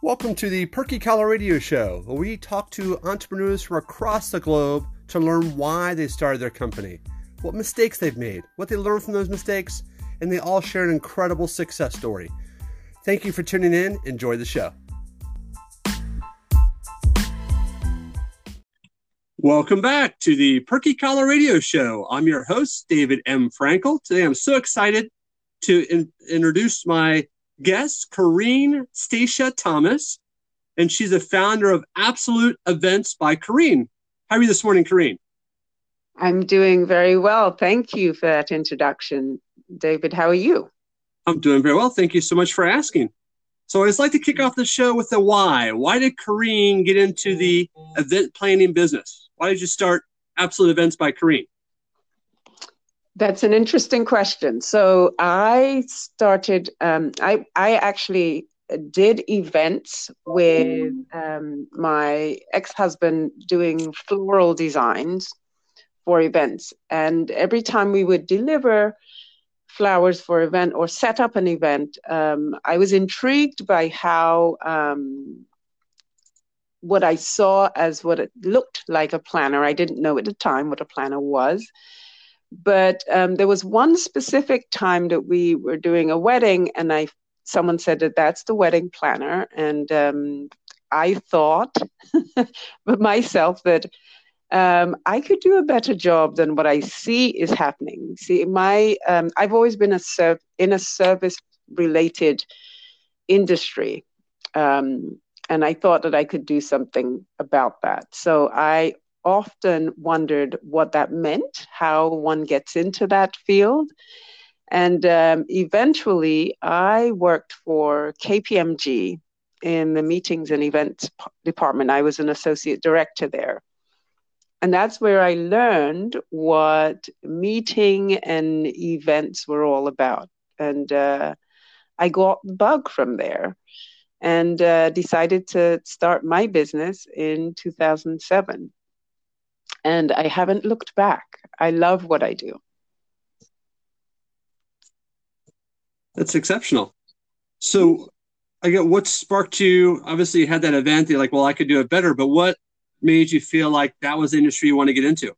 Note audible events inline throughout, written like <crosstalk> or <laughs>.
Welcome to the Perky Collar Radio Show, where we talk to entrepreneurs from across the globe to learn why they started their company, what mistakes they've made, what they learned from those mistakes, and they all share an incredible success story. Thank you for tuning in. Enjoy the show. Welcome back to the Perky Collar Radio Show. I'm your host, David M. Frankel. Today I'm so excited to in- introduce my guest, Corrine Stacia Thomas, and she's the founder of Absolute Events by Corrine. How are you this morning, Corrine? I'm doing very well. Thank you for that introduction. David, how are you? I'm doing very well. Thank you so much for asking. So, I'd like to kick off the show with the why. Why did Corrine get into the event planning business? Why did you start Absolute Events by Corrine? That's an interesting question. So I started. Um, I I actually did events with um, my ex-husband doing floral designs for events, and every time we would deliver flowers for event or set up an event, um, I was intrigued by how um, what I saw as what it looked like a planner. I didn't know at the time what a planner was but um, there was one specific time that we were doing a wedding, and I someone said that that's the wedding planner, and um, I thought, <laughs> myself that um, I could do a better job than what I see is happening. See, my um, I've always been a serv- in a service related industry. Um, and I thought that I could do something about that. So I often wondered what that meant, how one gets into that field. And um, eventually, I worked for KPMG in the meetings and events department. I was an associate director there. And that's where I learned what meeting and events were all about. And uh, I got the bug from there and uh, decided to start my business in 2007 and I haven't looked back. I love what I do. That's exceptional. So, I get what sparked you. Obviously, you had that event. You're like, well, I could do it better. But what made you feel like that was the industry you want to get into?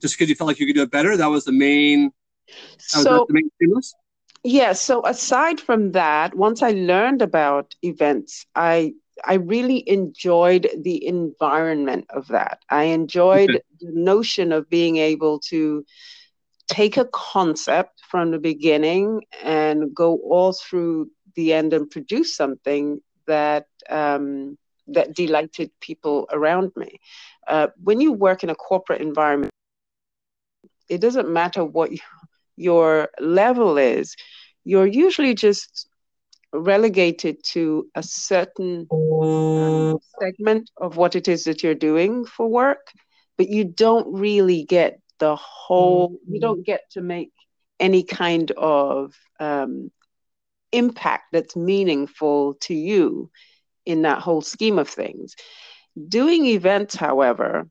Just because you felt like you could do it better? That was the main. so, the main stimulus. Yeah. So aside from that, once I learned about events, I I really enjoyed the environment of that. I enjoyed okay. The notion of being able to take a concept from the beginning and go all through the end and produce something that um, that delighted people around me. Uh, when you work in a corporate environment, it doesn't matter what you, your level is. You're usually just relegated to a certain um, segment of what it is that you're doing for work, but you don't really get the whole, you don't get to make any kind of um, impact that's meaningful to you in that whole scheme of things. Doing events, however,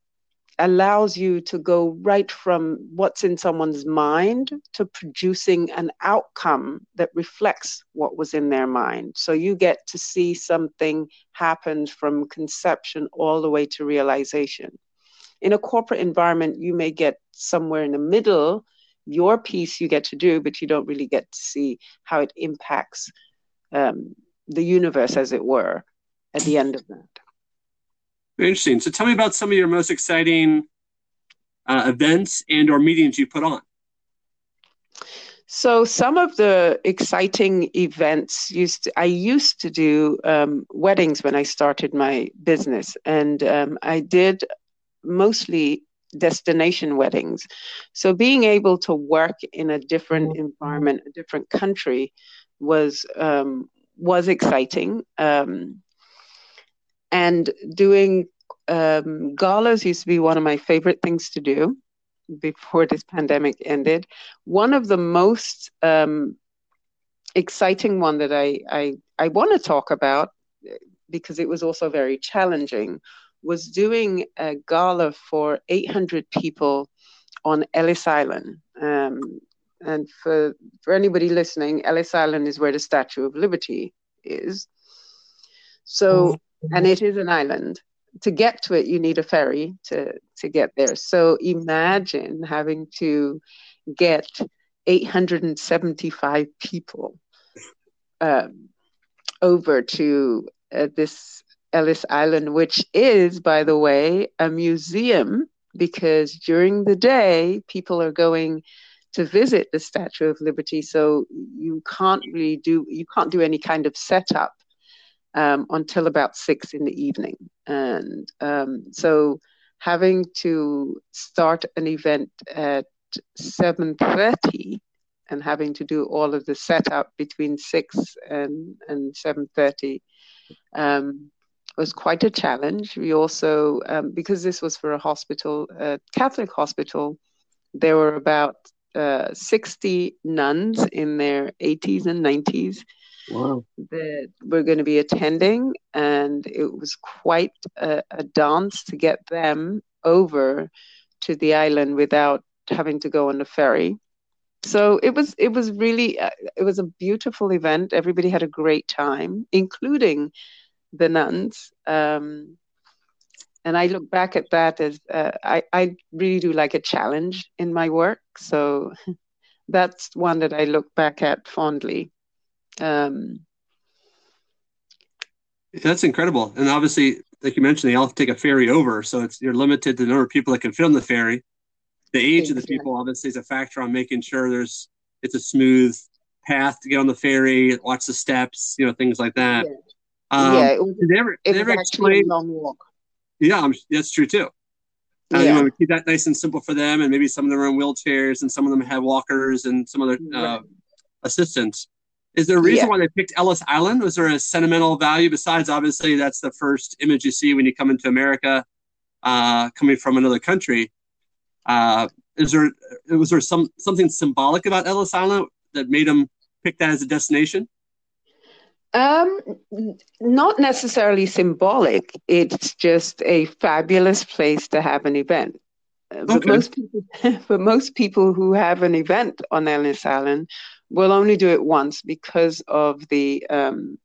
allows you to go right from what's in someone's mind to producing an outcome that reflects what was in their mind. So you get to see something happen from conception all the way to realization. In a corporate environment, you may get somewhere in the middle, your piece you get to do, but you don't really get to see how it impacts um, the universe, as it were, at the end of that. Very interesting. So tell me about some of your most exciting uh, events and or meetings you put on. So some of the exciting events used to, I used to do um, weddings when I started my business, and um, I did mostly destination weddings. So being able to work in a different environment, a different country, was um, was exciting. Um, and doing um, galas used to be one of my favorite things to do before this pandemic ended. One of the most um, exciting one that I, I, I want to talk about because it was also very challenging was doing a gala for 800 people on Ellis Island. Um, and for, for anybody listening, Ellis Island is where the Statue of Liberty is. So, and it is an island. To get to it, you need a ferry to, to get there. So imagine having to get 875 people um, over to uh, this Ellis Island, which is, by the way, a museum because during the day, people are going to visit the Statue of Liberty. So you can't really do, you can't do any kind of setup um, until about six in the evening. And um, so having to start an event at 7.30 and having to do all of the setup between 6 and, and 7.30 um, was quite a challenge. We also, um, because this was for a hospital, a Catholic hospital, there were about uh, 60 nuns in their 80s and 90s wow. that were going to be attending. And it was quite a, a dance to get them over to the island without having to go on the ferry. So it was it was really uh, it was a beautiful event. Everybody had a great time, including the nuns. Um, and I look back at that as uh, I, I really do like a challenge in my work. So <laughs> that's one that I look back at fondly. Um, that's incredible. And obviously, like you mentioned, they all take a ferry over. So it's you're limited to the number of people that can fit on the ferry. The age of the people obviously is a factor on making sure there's it's a smooth path to get on the ferry, watch the steps, you know, things like that. Yeah. Um, yeah, it was, did they ever, did ever explain? long walk. Yeah, I'm, that's true too. Uh, yeah. You want to keep that nice and simple for them, and maybe some of them are in wheelchairs, and some of them have walkers, and some other uh, right. assistants. Is there a reason yeah. why they picked Ellis Island? Was there a sentimental value besides obviously that's the first image you see when you come into America, uh, coming from another country? Uh, is there was there some something symbolic about Ellis Island that made them pick that as a destination? Um, not necessarily symbolic. It's just a fabulous place to have an event. Uh, okay. But most people, <laughs> but most people who have an event on Ellis Island will only do it once because of the um,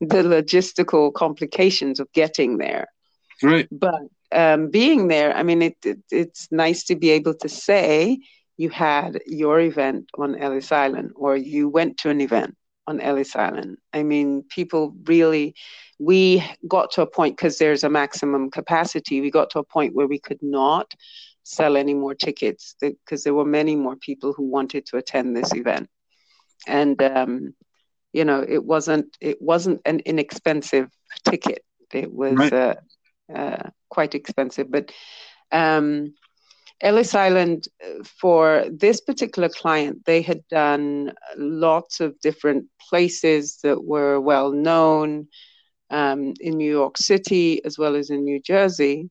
the logistical complications of getting there. Right. But um, being there, I mean, it, it, it's nice to be able to say you had your event on Ellis Island or you went to an event on Ellis Island. I mean, people really, we got to a point because there's a maximum capacity, we got to a point where we could not sell any more tickets because there were many more people who wanted to attend this event. And, um, you know, it wasn't it wasn't an inexpensive ticket. It was right. uh, uh, quite expensive, but um, Ellis Island, uh, for this particular client, they had done lots of different places that were well known um, in New York City as well as in New Jersey.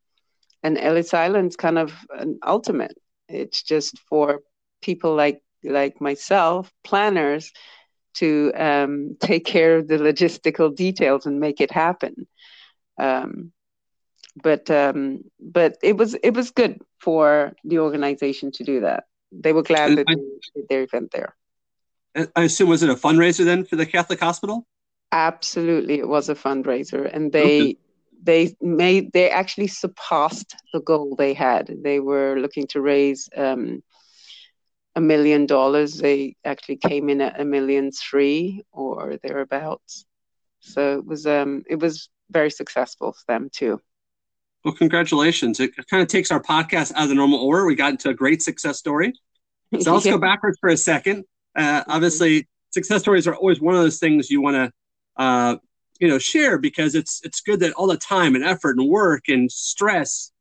And Ellis Island's kind of an ultimate. It's just for people like like myself, planners, to um, <laughs> take care of the logistical details and make it happen. Um, but um, but it was it was good for the organization to do that. They were glad that I, they did their event there. I assume was it a fundraiser then for the Catholic Hospital? Absolutely, it was a fundraiser, and they okay. they made they actually surpassed the goal they had. They were looking to raise um, a million dollars. They actually came in at a million three or thereabouts. So it was um it was very successful for them too. Well, congratulations. It kind of takes our podcast out of the normal order. We got into a great success story. <laughs> So let's go backwards for a second. Uh, obviously, success stories are always one of those things you want to, uh, you know, share because it's it's good that all the time and effort and work and stress,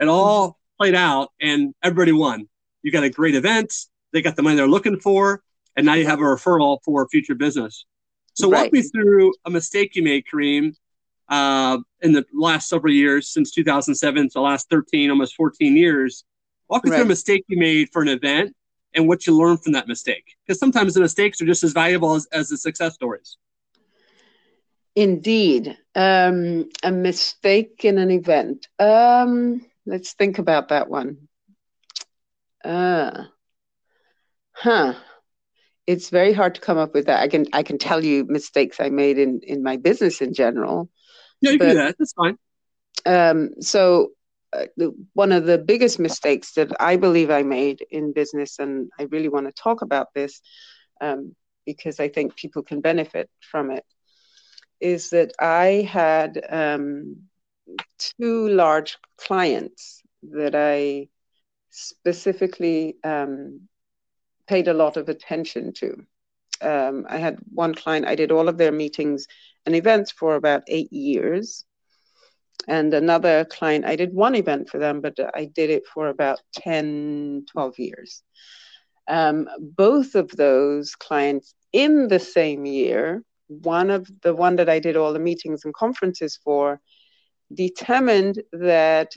it all played out and everybody won. You got a great event. They got the money they're looking for, and now you have a referral for future business. So right. walk me through a mistake you made, Kareem, uh, in the last several years, since 2007, so the last 13, almost 14 years. Walk right. through a mistake you made for an event and what you learned from that mistake. Because sometimes the mistakes are just as valuable as, as the success stories. Indeed. Um, a mistake in an event. Um, let's think about that one. Uh, huh. it's very hard to come up with that. I can I can tell you mistakes I made in in my business in general. Yeah, you but, can do that. That's fine. Um, so uh, the, one of the biggest mistakes that I believe I made in business, and I really want to talk about this um, because I think people can benefit from it, is that I had um, two large clients that I specifically um, paid a lot of attention to. Um, I had one client, I did all of their meetings and events for about eight years. And another client, I did one event for them, but I did it for about 10, 12 years. Um, both of those clients in the same year, one of the one that I did all the meetings and conferences for, determined that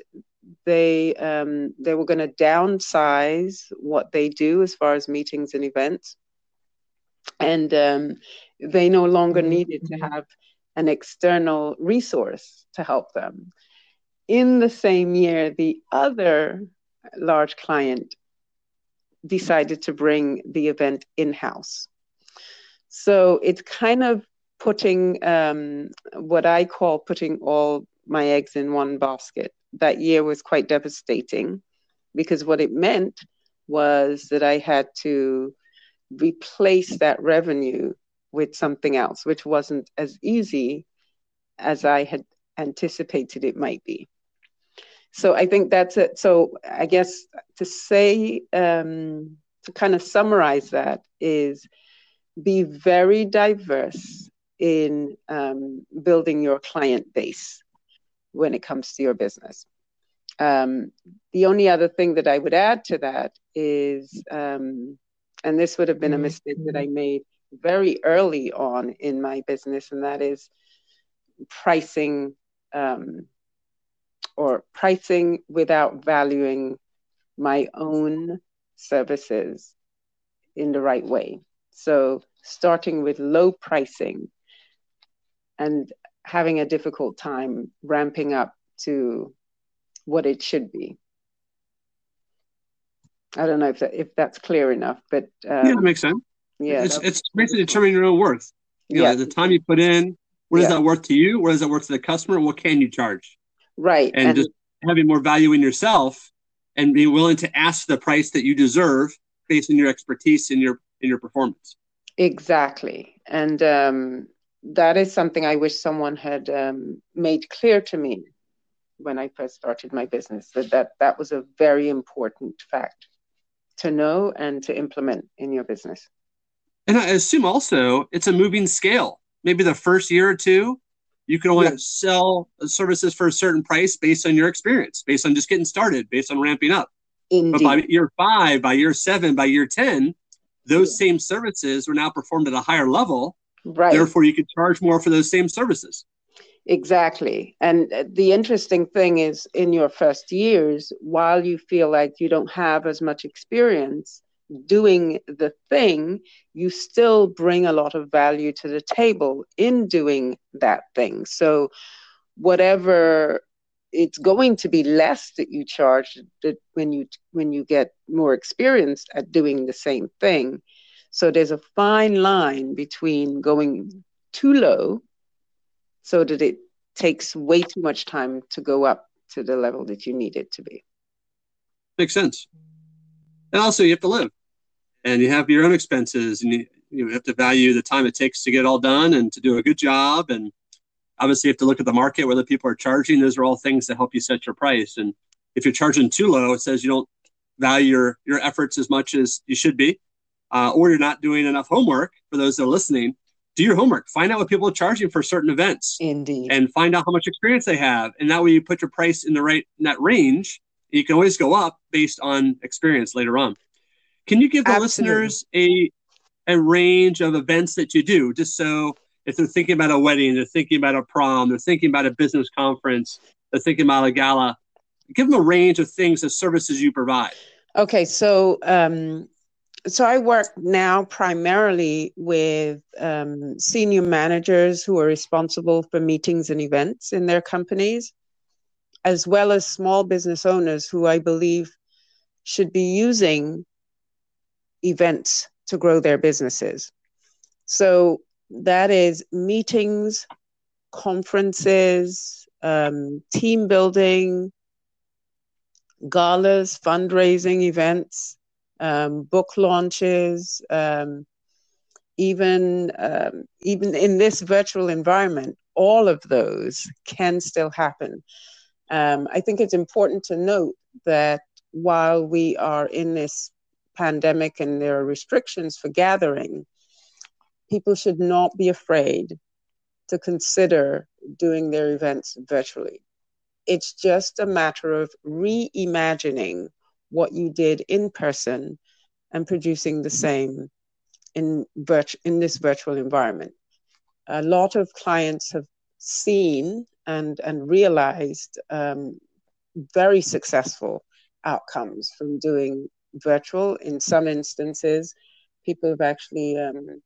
they um, they were going to downsize what they do as far as meetings and events, and um, they no longer needed to have an external resource to help them. In the same year, the other large client decided to bring the event in house. So it's kind of putting um, what I call putting all my eggs in one basket. That year was quite devastating because what it meant was that I had to replace that revenue with something else, which wasn't as easy as I had anticipated it might be. So I think that's it. So I guess to say, um, to kind of summarize that is be very diverse in um, building your client base when it comes to your business. Um, the only other thing that I would add to that is, um, and this would have been a mm-hmm. mistake that I made very early on in my business, and that is pricing um, or pricing without valuing my own services in the right way. So, starting with low pricing and having a difficult time ramping up to what it should be. I don't know if that, if that's clear enough, but um, yeah, that makes sense. Yeah, it's it's basically determining your own worth. You yeah. know, the time you put in, what yeah. that worth to you? What does that worth to the customer? What can you charge? Right, and, and just having more value in yourself and being willing to ask the price that you deserve based on your expertise and your in your performance. Exactly, and um, that is something I wish someone had um, made clear to me when I first started my business. That, that that was a very important fact to know and to implement in your business. And I assume also it's a moving scale. Maybe the first year or two, you can only sell services for a certain price based on your experience, based on just getting started, based on ramping up. Indeed. But by year five, by year seven, by year 10, those yeah. same services were now performed at a higher level. Right. Therefore, you could charge more for those same services. Exactly. And uh, the interesting thing is, in your first years, while you feel like you don't have as much experience, doing the thing, you still bring a lot of value to the table in doing that thing. So, whatever it's going to be less that you charge that when you when you get more experienced at doing the same thing. So there's a fine line between going too low so that it takes way too much time to go up to the level that you need it to be. Makes sense. And also, you have to live and you have your own expenses and you, you have to value the time it takes to get all done and to do a good job. And obviously you have to look at the market whether people are charging. Those are all things that help you set your price. And if you're charging too low it says you don't value your, your efforts as much as you should be uh, or you're not doing enough homework. For those that are listening do your homework. Find out what people are charging for certain events indeed. and find out how much experience they have. And that way you put your price in the right in that range. You can always go up based on experience later on can you give the Absolutely. listeners a a range of events that you do, just so if they're thinking about a wedding, they're thinking about a prom, they're thinking about a business conference, they're thinking about a gala, give them a range of things, the services you provide. Okay, so um, so I work now primarily with um, senior managers who are responsible for meetings and events in their companies, as well as small business owners who I believe should be using events to grow their businesses. So that is meetings, conferences, um, team building, galas, fundraising events, um, book launches, um, even um, even in this virtual environment, all of those can still happen. Um, I think it's important to note that while we are in this pandemic and there are restrictions for gathering, people should not be afraid to consider doing their events virtually. It's just a matter of reimagining what you did in person and producing the same in, in this virtual environment. A lot of clients have seen and, and realized um, very successful outcomes from doing virtual. In some instances, people have actually um,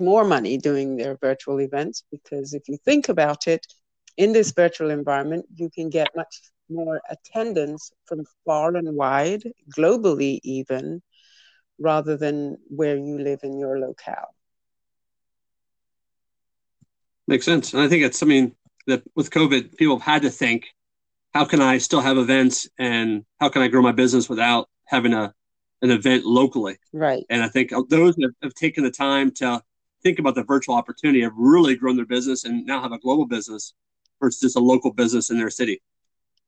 more money doing their virtual events because if you think about it, in this virtual environment, you can get much more attendance from far and wide, globally even, rather than where you live in your locale. Makes sense. And I think it's something that with COVID, people have had to think how can I still have events and how can I grow my business without having a an event locally? Right. And I think those that have taken the time to think about the virtual opportunity have really grown their business and now have a global business versus just a local business in their city.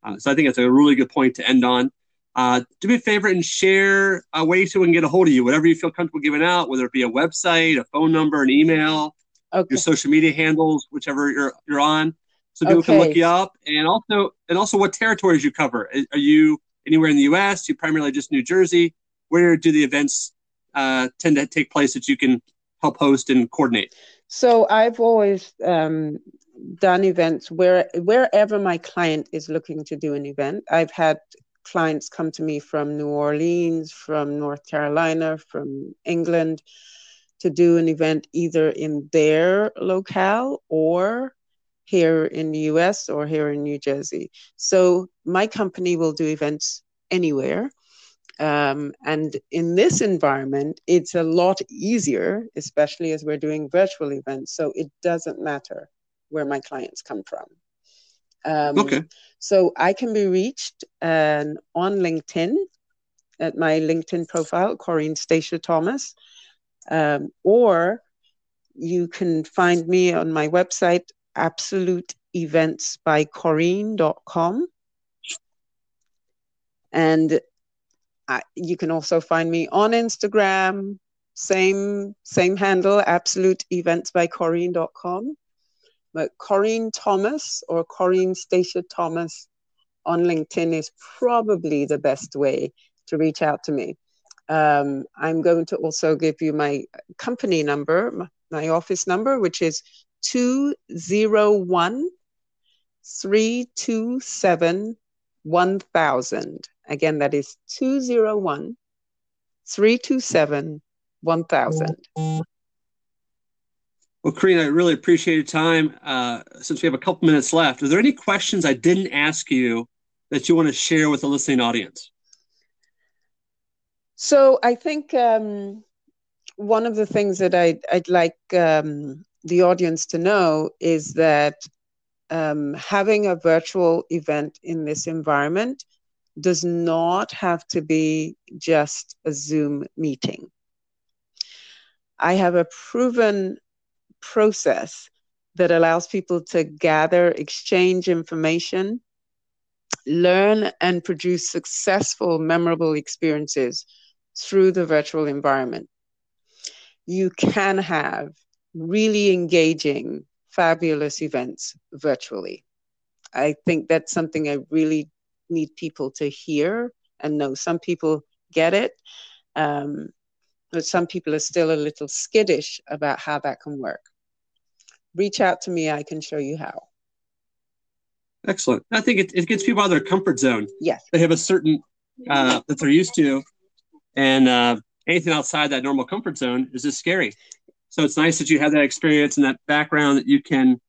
Uh, so I think it's a really good point to end on. Uh, do me a favor and share a way so we can get a hold of you, whatever you feel comfortable giving out, whether it be a website, a phone number, an email, okay. your social media handles, whichever you're you're on, so people okay. can look you up, and also and also what territories you cover. Are you anywhere in the U.S.? You primarily just New Jersey. Where do the events uh, tend to take place that you can help host and coordinate? So I've always um, done events where wherever my client is looking to do an event. I've had clients come to me from New Orleans, from North Carolina, from England to do an event either in their locale or here in the US or here in New Jersey. So my company will do events anywhere. Um, and in this environment, it's a lot easier, especially as we're doing virtual events. So it doesn't matter where my clients come from. Um, okay. So I can be reached uh, on LinkedIn at my LinkedIn profile, Corrine Stacia Thomas, um, or you can find me on my website, absoluteeventsbycorrine.com. And I, you can also find me on Instagram, same same handle, absoluteeventsbycorrine.com. But Corrine Thomas or Corrine Stacia Thomas on LinkedIn is probably the best way to reach out to me. Um, I'm going to also give you my company number, my office number, which is 201 327 1000. Again, that is 201 327 1000. Well, Karina, I really appreciate your time. Uh, since we have a couple minutes left, are there any questions I didn't ask you that you want to share with the listening audience? So I think um, one of the things that I'd, I'd like um, the audience to know is that um, having a virtual event in this environment does not have to be just a Zoom meeting. I have a proven process that allows people to gather, exchange information, learn, and produce successful, memorable experiences through the virtual environment. You can have really engaging, fabulous events virtually. I think that's something I really need people to hear and know. Some people get it, um, but some people are still a little skittish about how that can work. Reach out to me, I can show you how. Excellent. I think it, it gets people out of their comfort zone. Yes. They have a certain uh, that they're used to, and uh, anything outside that normal comfort zone is just scary. So it's nice that you have that experience and that background that you can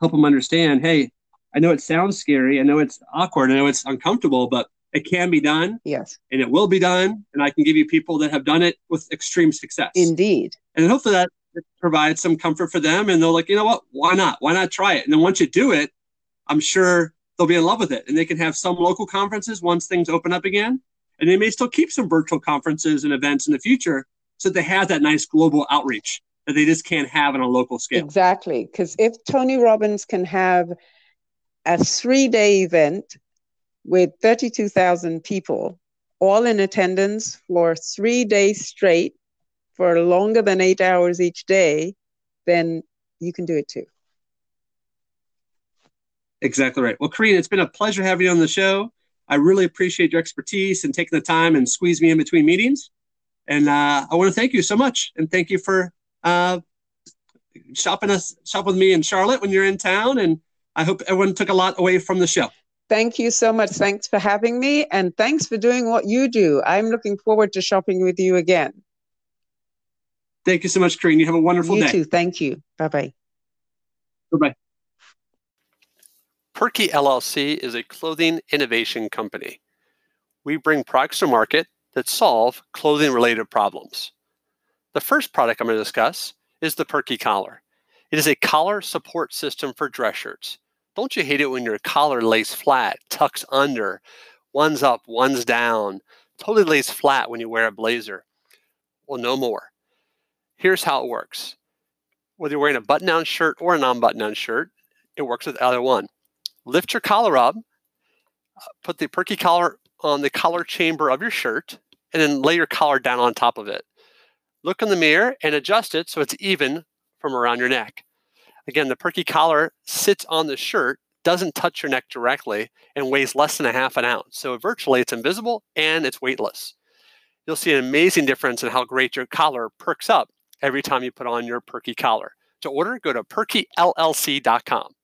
help them understand. Hey, I know it sounds scary. I know it's awkward. I know it's uncomfortable, but it can be done. Yes. And it will be done. And I can give you people that have done it with extreme success. Indeed. And hopefully that provides some comfort for them. And they're like, you know what? Why not? Why not try it? And then once you do it, I'm sure they'll be in love with it. And they can have some local conferences once things open up again. And they may still keep some virtual conferences and events in the future so they have that nice global outreach that they just can't have on a local scale. Exactly. Because if Tony Robbins can have a three day event with 32,000 people, all in attendance for three days straight for longer than eight hours each day, then you can do it too. Exactly right. Well, Kareen, it's been a pleasure having you on the show. I really appreciate your expertise and taking the time and squeeze me in between meetings. And uh, I want to thank you so much, and thank you for uh, shopping us shop with me in Charlotte when you're in town. And I hope everyone took a lot away from the show. Thank you so much. Thanks for having me, and thanks for doing what you do. I'm looking forward to shopping with you again. Thank you so much, Kareen. You have a wonderful you day. You too. Thank you. Bye bye. Bye bye. Purkey LLC is a clothing innovation company. We bring products to market that solve clothing related problems. The first product I'm going to discuss is the Perky collar. It is a collar support system for dress shirts. Don't you hate it when your collar lays flat, tucks under, one's up, one's down, totally lays flat when you wear a blazer? Well, no more. Here's how it works. Whether you're wearing a button down shirt or a non button down shirt, it works with either one. Lift your collar up, uh, put the Perky collar on the collar chamber of your shirt, and then lay your collar down on top of it. Look in the mirror and adjust it so it's even from around your neck. Again, the perky collar sits on the shirt, doesn't touch your neck directly, and weighs less than a half an ounce. So virtually it's invisible and it's weightless. You'll see an amazing difference in how great your collar perks up every time you put on your perky collar. To order, go to purkeyllc.com.